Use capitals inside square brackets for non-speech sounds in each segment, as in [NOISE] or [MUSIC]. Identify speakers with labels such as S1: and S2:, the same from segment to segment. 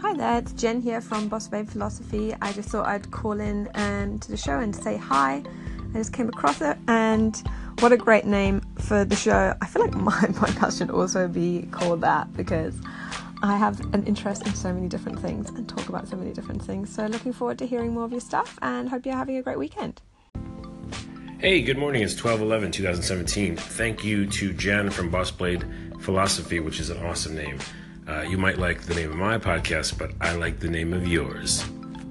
S1: Hi there, it's Jen here from Boss Babe Philosophy. I just thought I'd call in and to the show and say hi. I just came across it and what a great name for the show. I feel like [LAUGHS] my podcast should also be called that because I have an interest in so many different things and talk about so many different things. So looking forward to hearing more of your stuff and hope you're having a great weekend.
S2: Hey, good morning. It's 12 11 2017. Thank you to Jen from Boss Blade Philosophy, which is an awesome name. Uh, you might like the name of my podcast, but I like the name of yours.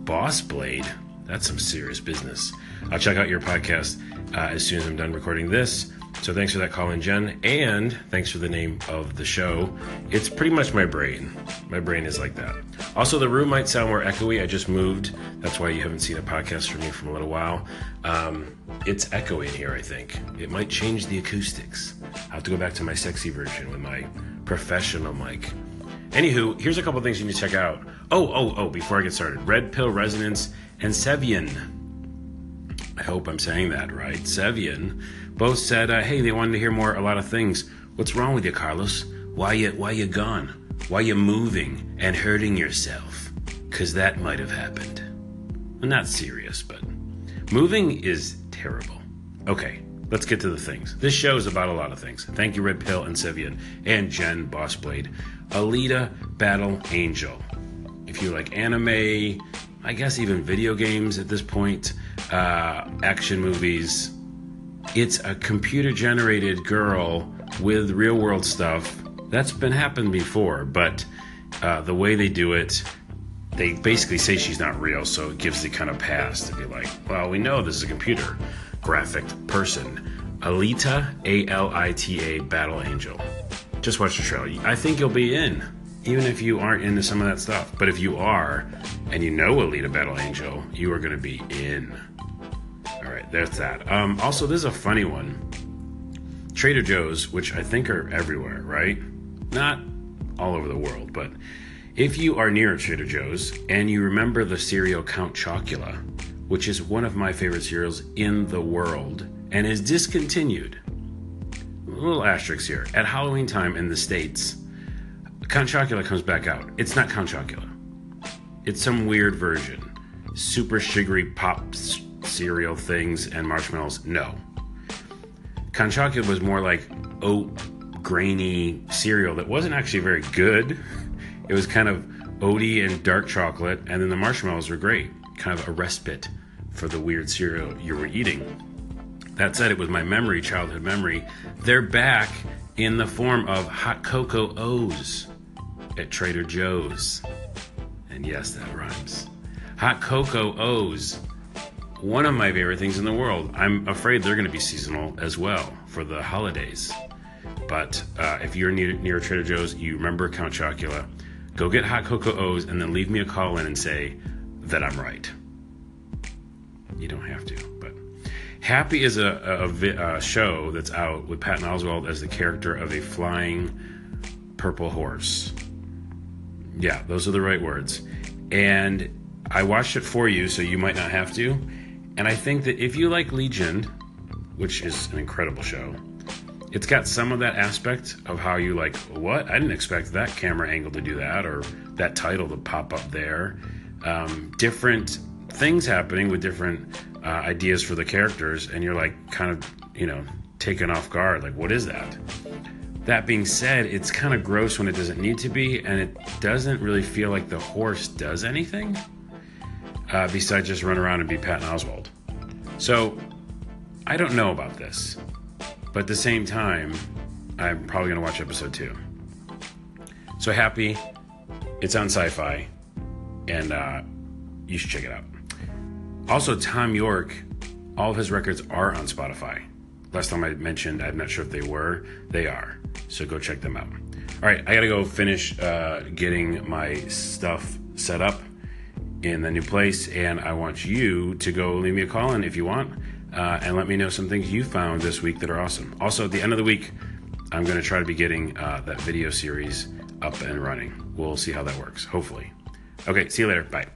S2: Boss Blade. That's some serious business. I'll check out your podcast uh, as soon as I'm done recording this. So thanks for that call in, Jen. And thanks for the name of the show. It's pretty much my brain. My brain is like that. Also, the room might sound more echoey. I just moved. That's why you haven't seen a podcast from me for a little while. Um, it's echoing here, I think. It might change the acoustics. I'll have to go back to my sexy version with my professional mic. Anywho, here's a couple things you need to check out. Oh, oh, oh, before I get started Red Pill Resonance and Sevian. I hope I'm saying that right. Sevian both said, uh, hey, they wanted to hear more, a lot of things. What's wrong with you, Carlos? Why you, why you gone? Why you moving and hurting yourself? Because that might have happened. Well, not serious, but moving is terrible. Okay, let's get to the things. This show is about a lot of things. Thank you, Red Pill and Sevian, and Jen Bossblade. Alita Battle Angel. If you like anime, I guess even video games at this point, uh, action movies, it's a computer generated girl with real world stuff. That's been happened before, but uh, the way they do it, they basically say she's not real, so it gives the kind of pass to be like, well, we know this is a computer graphic person. Alita, A L I T A, Battle Angel just watch the trailer. I think you'll be in, even if you aren't into some of that stuff. But if you are, and you know Alita Battle Angel, you are going to be in. All right, there's that. Um, also, this is a funny one. Trader Joe's, which I think are everywhere, right? Not all over the world, but if you are near Trader Joe's and you remember the cereal Count Chocula, which is one of my favorite cereals in the world and is discontinued little asterisk here. At Halloween time in the States, Count Chocula comes back out. It's not Count Chocula. It's some weird version. Super sugary pop cereal things and marshmallows. No. Count Chocula was more like oat, grainy cereal that wasn't actually very good. It was kind of oaty and dark chocolate, and then the marshmallows were great. Kind of a respite for the weird cereal you were eating. That said, it was my memory, childhood memory. They're back in the form of hot cocoa O's at Trader Joe's. And yes, that rhymes. Hot cocoa O's. One of my favorite things in the world. I'm afraid they're going to be seasonal as well for the holidays. But uh, if you're near, near Trader Joe's, you remember Count Chocula, go get hot cocoa O's and then leave me a call in and say that I'm right. You don't have to. Happy is a, a, a, show that's out with Patton Oswalt as the character of a flying purple horse. Yeah, those are the right words. And I watched it for you, so you might not have to. And I think that if you like Legion, which is an incredible show, it's got some of that aspect of how you like, what? I didn't expect that camera angle to do that, or that title to pop up there. Um, different things happening with different uh, ideas for the characters, and you're like kind of, you know, taken off guard. Like, what is that? That being said, it's kind of gross when it doesn't need to be, and it doesn't really feel like the horse does anything uh, besides just run around and be Patton Oswalt. So, I don't know about this, but at the same time, I'm probably going to watch episode two. So happy, it's on Syfy, and uh, you should check it out. Also, Thom Yorke, all of his records are on Spotify. Last time I mentioned, I'm not sure if they were. They are. So go check them out. All right, I got to go finish uh, getting my stuff set up in the new place, and I want you to go leave me a call in if you want, uh, and let me know some things you found this week that are awesome. Also, at the end of the week, I'm to try to be getting uh, that video series up and running. We'll see how that works, hopefully. Okay, see you later. Bye.